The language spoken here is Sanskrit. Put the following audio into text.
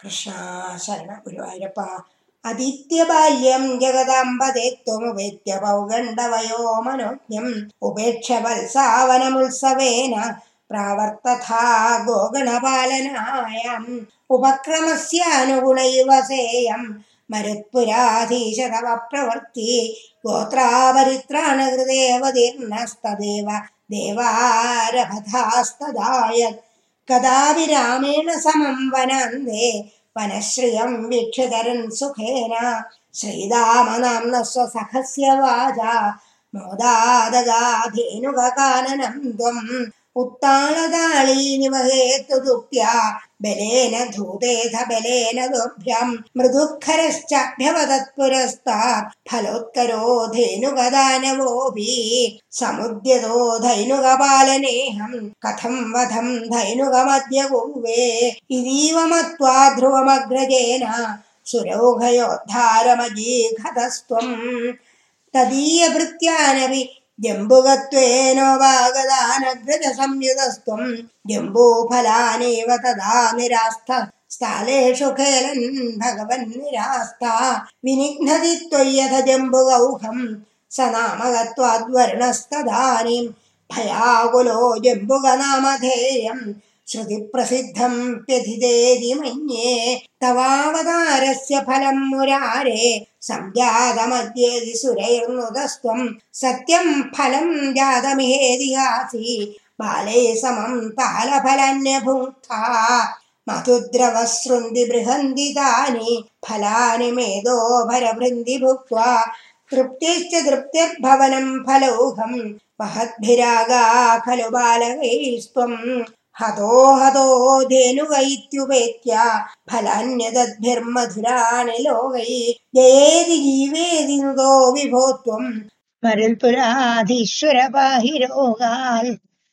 कृष्णा अदित्यबाल्यं जगदाम्बदे आदित्यबाल्यं जगदम्बदे त्वमुपेत्यम् उपेक्षपल् सावनमुत्सवेन प्रावर्तथा गोगणपालनायम् उपक्रमस्यानुगुणैव सेयं मरुत्पुराधीश तव प्रवृत्ति गोत्रापरित्रा नृदेव तीर्नस्तदेव कदापि रामेण समं वनान्धे वनश्रियं वीक्षितरन् सुखेन श्रीरामनाम्न स्वसखस्य वाजा मोदादगाधेनुगकाननं त्वम् बलेन धूतेथ बलेन दोभ्यम् मृदुःखरश्चाभ्यवदत्पुरस्तात् फलोत्करो धेनुगदानवोऽपि समुद्यतो धैनुगपालनेऽहम् कथम् वधम् धैनुगमद्य कुर्वे इतीव मत्वा ध्रुवमग्रजेन सुरौघयोद्धारमजीघतस्त्वम् तदीयभृत्यानपि जम्बुगत्वेनोपागदानग्रज संयुतस्त्वं जम्बूफलानेव तदा निरास्थ स्थालेषु खेलन् भगवन् निरास्ता। विनिघ्नति त्वय्यथ जम्बुगौघम् स नाम गत्वाद्वर्णस्तदानीं भयाकुलो जम्बुगनामधेयम् श्रुतिप्रसिद्धं मन्ये तवावतारस्य फलं मुरारे सञ्जातमद्येदि सुरैर्नुतस्त्वं सत्यं फलं जातमिहेदिहासि बाले समं तालफलान्यभुङ्क्ता मधुद्रवसृन्धि बृहन्ति तानि फलानि मेदोभरभृन्धि भुक्त्वा तृप्तिश्च तृप्तिर्भवनं फलौघं महद्भिरागा खलु बालकैस्त्वम् हतो हतो धेनुक इत्युपेत्य फलान्यदद्भिर्मधुराणि लोकै जयेति जीवेति नुतो विभो त्वम् रोगाल्